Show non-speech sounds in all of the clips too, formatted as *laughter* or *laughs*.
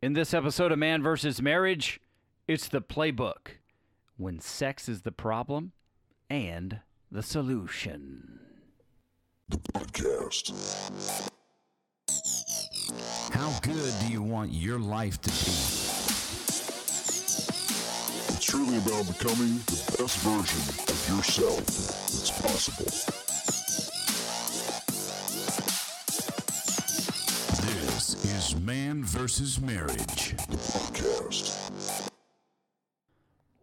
In this episode of Man vs. Marriage, it's the playbook when sex is the problem and the solution. The podcast. How good do you want your life to be? It's truly about becoming the best version of yourself that's possible. Man versus Marriage. Podcast.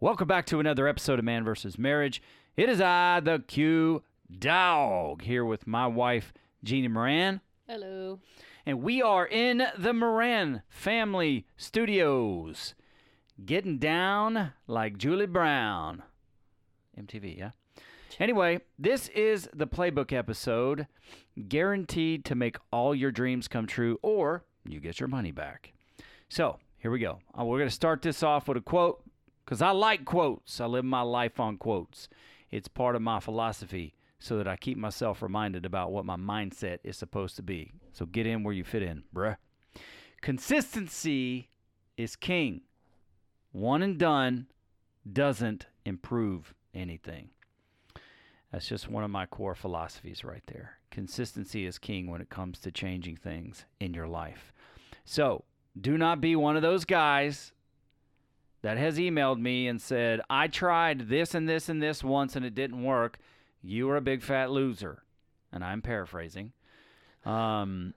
Welcome back to another episode of Man versus Marriage. It is I, the Q Dog, here with my wife, Jeannie Moran. Hello. And we are in the Moran Family Studios, getting down like Julie Brown. MTV, yeah? Anyway, this is the playbook episode, guaranteed to make all your dreams come true or you get your money back. So, here we go. Uh, We're going to start this off with a quote because I like quotes. I live my life on quotes. It's part of my philosophy so that I keep myself reminded about what my mindset is supposed to be. So get in where you fit in, bruh. Consistency is king. One and done doesn't improve anything. That's just one of my core philosophies right there. Consistency is king when it comes to changing things in your life. So do not be one of those guys that has emailed me and said, I tried this and this and this once and it didn't work. You are a big fat loser. And I'm paraphrasing. Um,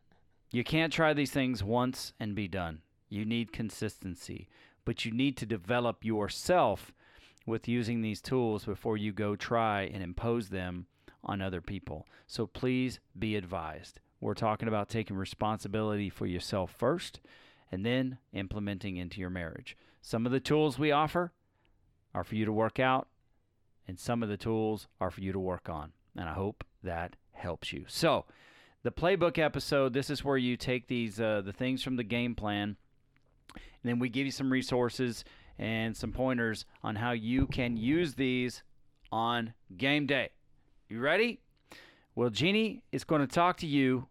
you can't try these things once and be done. You need consistency, but you need to develop yourself with using these tools before you go try and impose them on other people. So please be advised. We're talking about taking responsibility for yourself first and then implementing into your marriage. Some of the tools we offer are for you to work out, and some of the tools are for you to work on. And I hope that helps you. So, the playbook episode, this is where you take these uh, the things from the game plan, and then we give you some resources and some pointers on how you can use these on game day. You ready? Well, Jeannie is going to talk to you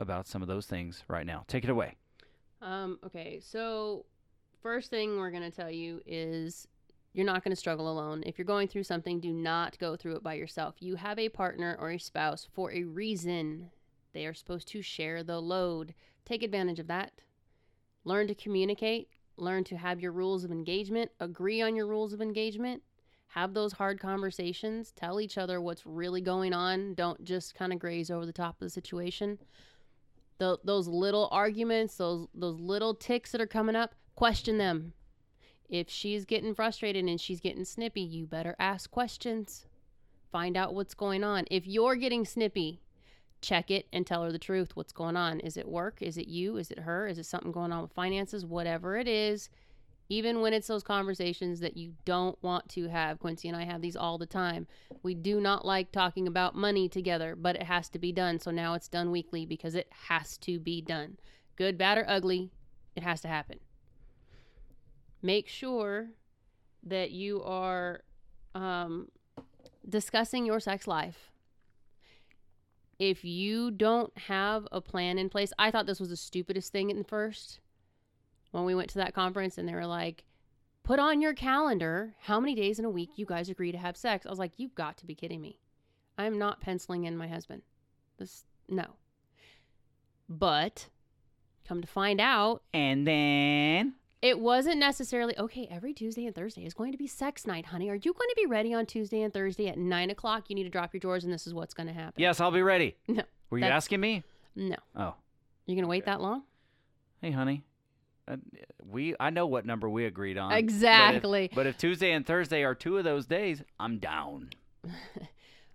about some of those things right now. Take it away. Um, okay, so first thing we're going to tell you is you're not going to struggle alone. If you're going through something, do not go through it by yourself. You have a partner or a spouse for a reason. They are supposed to share the load. Take advantage of that. Learn to communicate. Learn to have your rules of engagement. Agree on your rules of engagement. Have those hard conversations. Tell each other what's really going on. Don't just kind of graze over the top of the situation. Tho- those little arguments, those those little ticks that are coming up, question them. If she's getting frustrated and she's getting snippy, you better ask questions. Find out what's going on. If you're getting snippy, check it and tell her the truth. What's going on? Is it work? Is it you? Is it her? Is it something going on with finances? Whatever it is, even when it's those conversations that you don't want to have. Quincy and I have these all the time. We do not like talking about money together, but it has to be done. So now it's done weekly because it has to be done. Good, bad, or ugly, it has to happen. Make sure that you are um, discussing your sex life. If you don't have a plan in place, I thought this was the stupidest thing at first when we went to that conference and they were like, put on your calendar how many days in a week you guys agree to have sex. I was like, you've got to be kidding me. I'm not penciling in my husband. This, no. But come to find out, And then it wasn't necessarily, okay, every Tuesday and Thursday is going to be sex night, honey. Are you going to be ready on Tuesday and Thursday at nine o'clock? You need to drop your drawers and this is what's going to happen. yes, I'll be ready. No. Were you asking me? No. Oh, You're going to wait that long? hey, honey. Uh, we I know what number we agreed on. But if- Exactly. But if, Tuesday and Thursday are two of those days, I'm down. *laughs*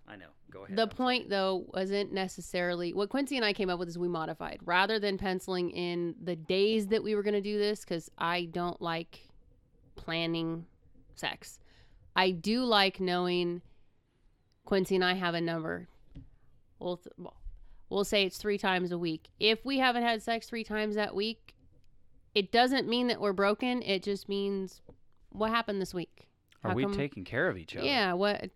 I know. Go ahead. The I'm sorry. point, though, wasn't necessarily what Quincy and I came up with is we modified rather than penciling in the days that we were going to do this because I don't like planning sex. I do like knowing Quincy and I have a number. We'll, th- well, we'll say it's three times a week. If we haven't had sex three times that week, it doesn't mean that we're broken. It just means what happened this week. Are How we come- taking care of each other? Yeah. What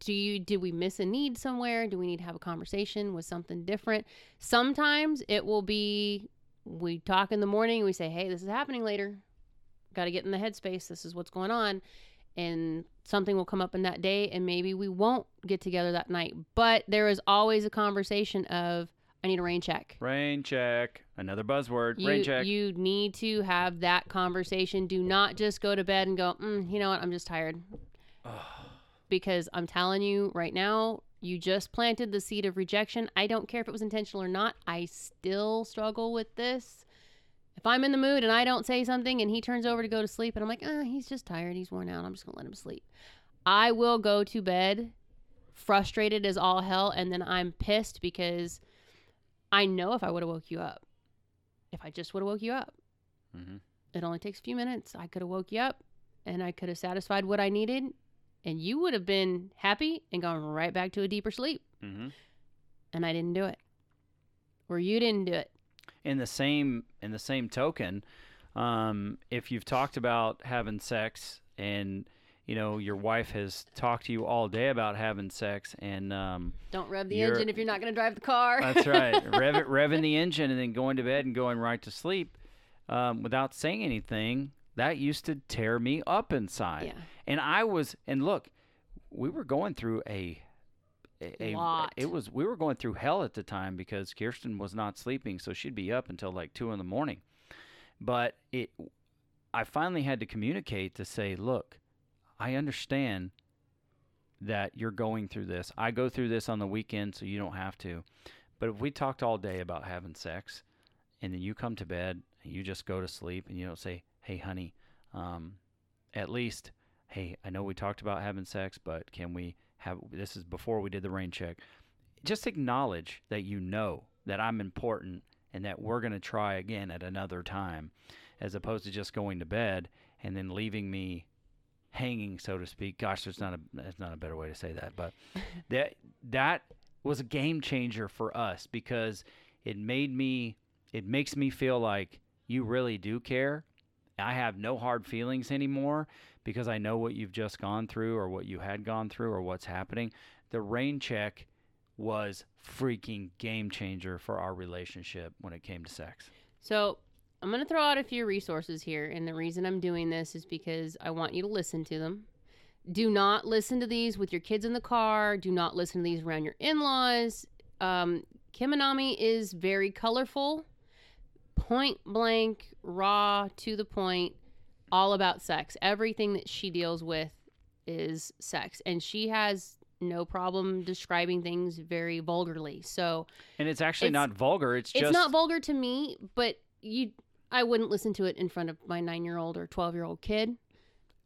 do you did we miss a need somewhere? Do we need to have a conversation with something different? Sometimes it will be we talk in the morning. We say, "Hey, this is happening later. Got to get in the headspace. This is what's going on." And something will come up in that day, and maybe we won't get together that night. But there is always a conversation of, "I need a rain check." Rain check. Another buzzword. You, rain check. you need to have that conversation. Do not just go to bed and go, mm, you know what, I'm just tired. *sighs* because I'm telling you right now, you just planted the seed of rejection. I don't care if it was intentional or not. I still struggle with this. If I'm in the mood and I don't say something and he turns over to go to sleep and I'm like, ah, he's just tired. He's worn out. I'm just going to let him sleep. I will go to bed frustrated as all hell and then I'm pissed because I know if I would have woke you up, if I just would have woke you up, Mhm. it only takes a few minutes. I could have woke you up and I could have satisfied what I needed and you would have been happy and gone right back to a deeper sleep. Mhm. And I didn't do it. Or you didn't do it. in the same in the same token, um, if you've talked about having sex and you know your wife has talked to you all day about having sex and um, Don't rev the engine if you're not going to drive the car. that's right *laughs* rev it, revving the engine and then going to bed and going right to sleep um, without saying anything that used to tear me up inside Yeah. and I was and look we were going through a a, Lot. it was we were going through hell at the time because Kirsten was not sleeping so she'd be up until like 2 in the morning but it I finally had to communicate to say look I understand that you're going through this. I go through this on the weekend so you don't have to. But if we talked all day about having sex and then you come to bed and you just go to sleep and you don't say hey honey um, at least hey I know we talked about having sex but can we have this is before we did the rain check. Just acknowledge that you know that I'm important and that we're going to try again at another time as opposed to just going to bed and then leaving me hanging so to speak gosh there's not a there's not a better way to say that but that that was a game changer for us because it made me it makes me feel like you really do care I have no hard feelings anymore because I know what you've just gone through or what you had gone through or what's happening. The rain check was freaking game changer for our relationship when it came to sex. So I'm going to throw out a few resources here. And the reason I'm doing this is because I want you to listen to them. Do not listen to these with your kids in the car. Do not listen to these around your in laws. Um, Kim Anami is very colorful, point blank, raw, to the point, all about sex. Everything that she deals with is sex. And she has no problem describing things very vulgarly. So And it's actually It's- not vulgar. It's it's just not vulgar to me, but you I wouldn't listen to it in front of my 9-year-old or 12-year-old kid.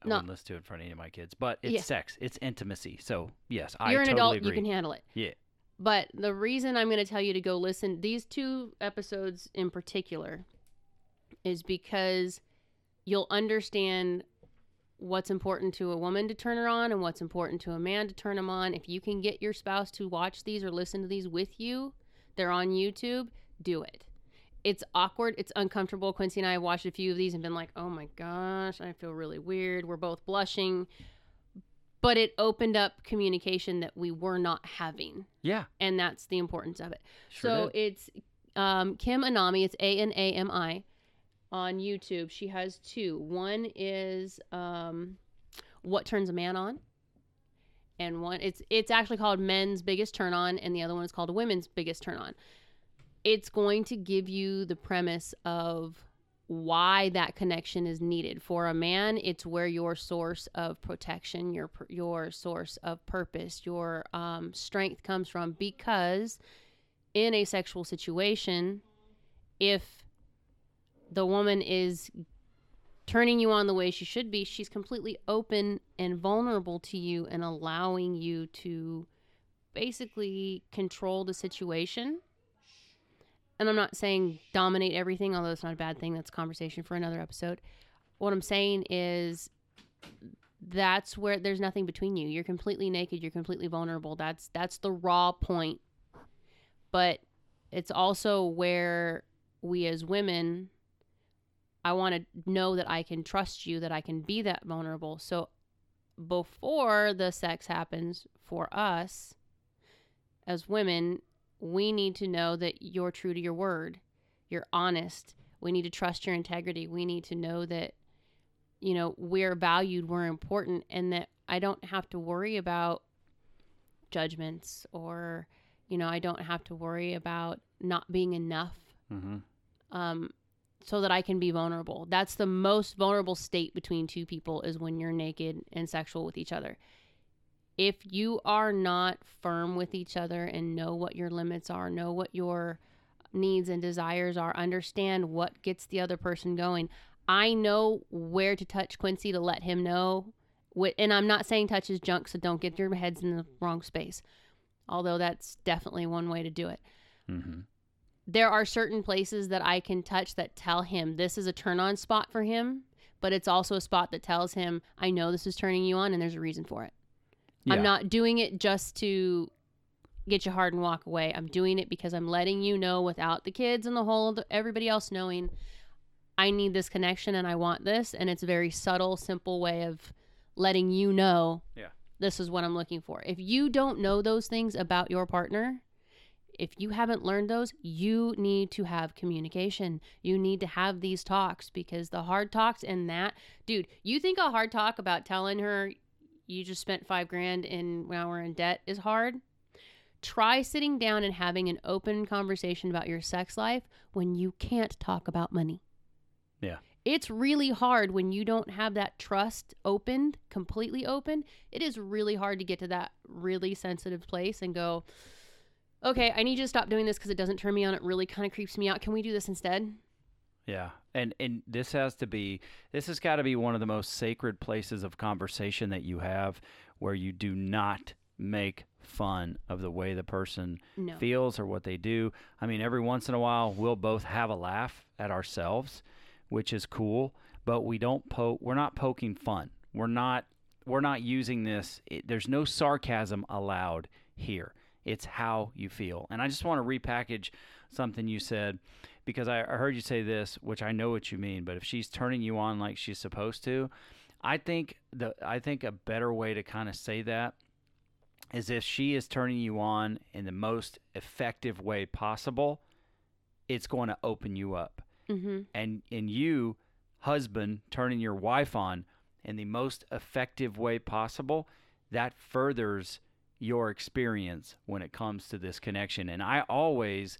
I no. wouldn't listen to it in front of any of my kids, but it's Yeah. sex. It's intimacy. So yes, I You're an totally adult, agree. you can handle it. Yeah. But the reason I'm going to tell you to go listen these two episodes in particular is because you'll understand what's important to a woman to turn her on and what's important to a man to turn him on. If you can get your spouse to watch these or listen to these with you, they're on YouTube, do it. It's awkward, it's uncomfortable. Quincy and I have watched a few of these and been like, "Oh my gosh, I feel really weird." We're both blushing. But it opened up communication that we were not having Yeah. and that's the importance of it. Sure so did. it's um, Kim Anami. It's A N A M I on YouTube. She has two. One is um, what turns a man on, and one it's it's actually called Men's Biggest Turn On, and the other one is called Women's Biggest Turn On. It's going to give you the premise of why that connection is needed. For a man it's where your source of protection your your source of purpose your um, strength comes from. Because in a sexual situation if the woman is turning you on the way she should be she's completely open and vulnerable to you and allowing you to basically control the situation and I'm not saying dominate everything, although it's not a bad thing. That's conversation for another episode. What I'm saying is that's where there's nothing between you. You're completely naked, you're completely vulnerable. That's that's the raw point. But it's also where we as women I want to know that I can trust you, that I can be that vulnerable. So before the sex happens for us as women, we need to know that you're true to your word. you're honest. We need to trust your integrity. We need to know that, you know, we're valued, we're important, and that I don't have to worry about judgments or, you know, I don't have to worry about not being enough Mm-hmm. um, so that I can be vulnerable. That's the most vulnerable state between two people is when you're naked and sexual with each other. If you are not firm with each other and know what your limits are, know what your needs and desires are, understand what gets the other person going. I know where to touch Quincy to let him know. And I'm not saying touch is junk, so don't get your heads in the wrong space. Although that's definitely one way to do it Mm-hmm. there are certain places that I can touch that tell him this is a turn on spot for him, but it's also a spot that tells him, I know this is turning you on and there's a reason for it. I'm not doing it just to get you hard and walk away. I'm doing it because I'm letting you know without the kids and the whole everybody else knowing I need this connection and I want this and it's a very subtle simple way of letting you know Yeah. this is what I'm looking for. If you don't know those things about your partner, if you haven't learned those, you need to have communication. You need to have these talks because the hard talks and that, dude, you think a hard talk about telling her you just spent five grand and now we're in debt is hard? Try sitting down and having an open conversation about your sex life when you can't talk about money. Yeah. It's really hard when you don't have that trust opened, completely open. It is really hard to get to that really sensitive place and go, okay, I need you to stop doing this because it doesn't turn me on. It really kind of creeps me out. Can we do this instead? Yeah. And and this has to be this has got to be one of the most sacred places of conversation that you have where you do not make fun of the way the person No. feels or what they do. I mean, every once in a while we'll both have a laugh at ourselves, which is cool, but we don't poke we're not poking fun. We're not we're not using this it, there's no sarcasm allowed here. It's how you feel. And I just want to repackage something you said because I, I heard you say this, which I know what you mean, but if she's turning you on like she's supposed to, I think the I think a better way to kind of say that is if she is turning you on in the most effective way possible, it's going to open you up. Mm-hmm. And and you, husband, turning your wife on in the most effective way possible, that furthers your experience when it comes to this connection. And I always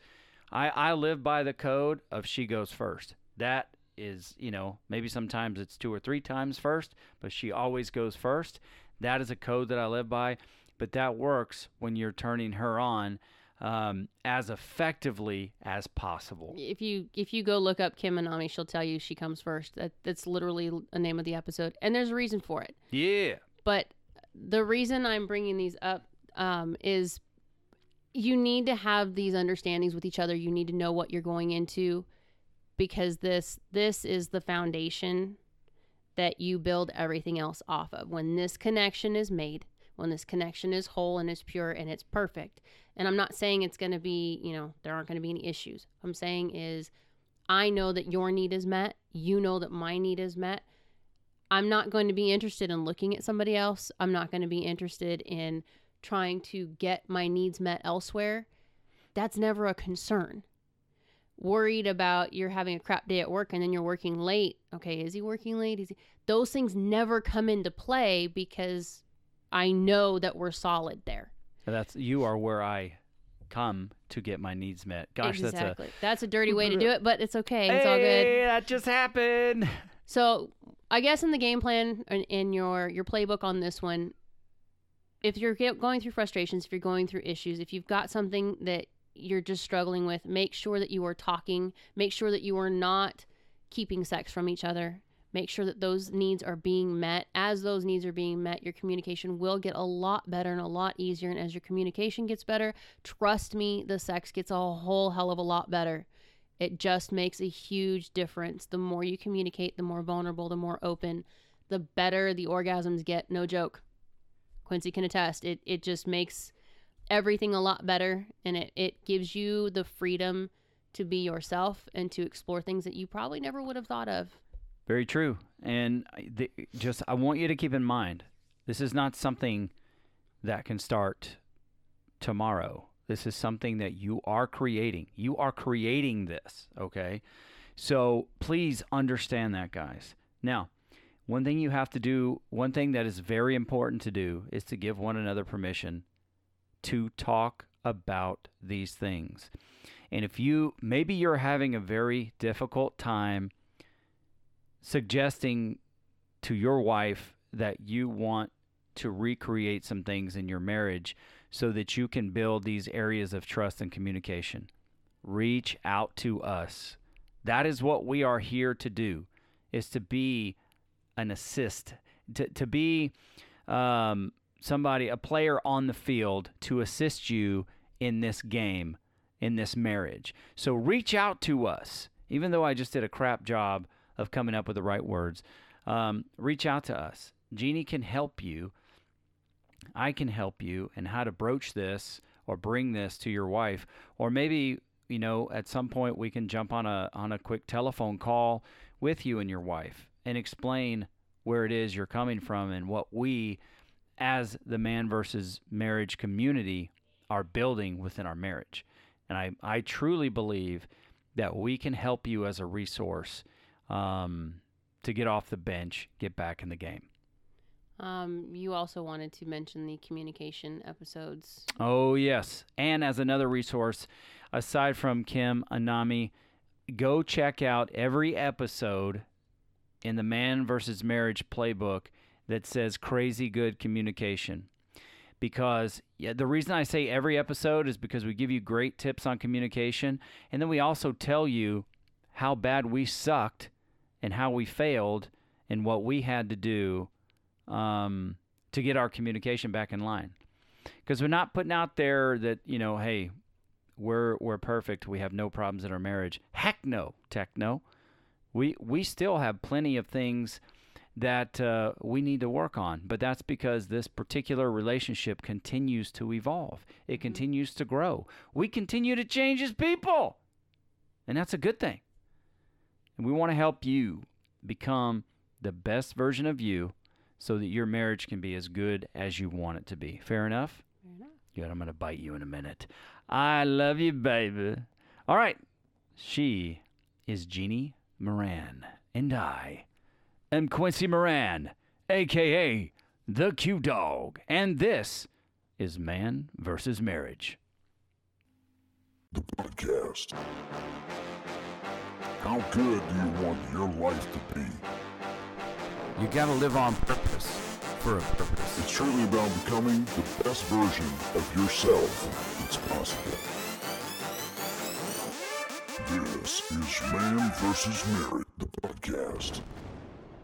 I, I live by the code of she goes first. That is, you know, maybe sometimes it's two or three times first, but she always goes first. That is a code that I live by, but that works when you're turning her on um, as effectively as possible. If you if you go look up Kim Anami, she'll tell you she comes first. That that's literally a name of the episode, and there's a reason for it. Yeah. But the reason I'm bringing these up um, is you need to have these understandings with each other. You need to know what you're going into because this this is the foundation that you build everything else off of. When this connection is made, when this connection is whole and is pure and it's perfect. And I'm not saying it's going to be, you know, there aren't going to be any issues. What I'm saying is I know that your need is met, you know that my need is met. I'm not going to be interested in looking at somebody else. I'm not going to be interested in trying to get my needs met elsewhere. That's never a concern. Worried about you're having a crap day at work and then you're working late. Okay, is he working late? Is he? Those things never come into play because I know that we're solid there. That's you are where I come to get my needs met. Gosh, exactly. That's a dirty way to do it, but it's okay. that's a It's all good. That just happened. So I guess in the game plan and in your your playbook on this one, if you're going through frustrations, if you're going through issues, if you've got something that you're just struggling with, make sure that you are talking. Make sure that you are not keeping sex from each other. Make sure that those needs are being met. As those needs are being met, your communication will get a lot better and a lot easier. And as your communication gets better, trust me, the sex gets a whole hell of a lot better. It just makes a huge difference. The more you communicate, the more vulnerable, the more open, the better the orgasms get. No joke. Quincy can attest. It it just makes everything a lot better and it, it gives you the freedom to be yourself and to explore things that you probably never would have thought of. Very true. And the, just I want you to keep in mind, this is not something that can start tomorrow. This is something that you are creating. You are creating this, okay? So please understand that, guys. Now, one thing you have to do, one thing that is very important to do is to give one another permission to talk about these things. And if you maybe you're having a very difficult time suggesting to your wife that you want to recreate some things in your marriage so that you can build these areas of trust and communication, reach out to us. That is what we are here to do is to be an assist, to, to be um, somebody, a player on the field to assist you in this game, in this marriage. So reach out to us. Even though I just did a crap job of coming up with the right words, um, reach out to us. Jeannie can help you. I can help you in how to broach this or bring this to your wife. Or maybe, you know, at some point we can jump on a on a quick telephone call with you and your wife and explain where it is you're coming from and what we as the man versus marriage community are building within our marriage. And I, I truly believe that we can help you as a resource um, to get off the bench, get back in the game. Um, you also wanted to mention the communication episodes. Oh, yes. And as another resource, aside from Kim Anami, go check out every episode in the Man versus Marriage playbook that says crazy good communication. Because yeah, the reason I say every episode is because we give you great tips on communication. And then we also tell you how bad we sucked and how we failed and what we had to do um, to get our communication back in line. Because we're not putting out there that, you know, hey, we're, we're perfect. We have no problems in our marriage. Heck no, techno. We, we still have plenty of things that uh, we need to work on. But that's because this particular relationship continues to evolve, it continues to grow. We continue to change as people. And that's a good thing. And we want to help you become the best version of you so that your marriage can be as good as you want it to be. Fair enough? Fair enough. Good. I'm going to bite you in a minute. I love you, baby. All right. She is Jeannie Moran, and I am Quincy Moran, aka the Q Dog, and this is Man versus Marriage. The podcast. How good do you want your life to be? You gotta live on purpose for a purpose. It's truly about becoming the best version of yourself It's possible. This is Man vs. Marriage, the podcast.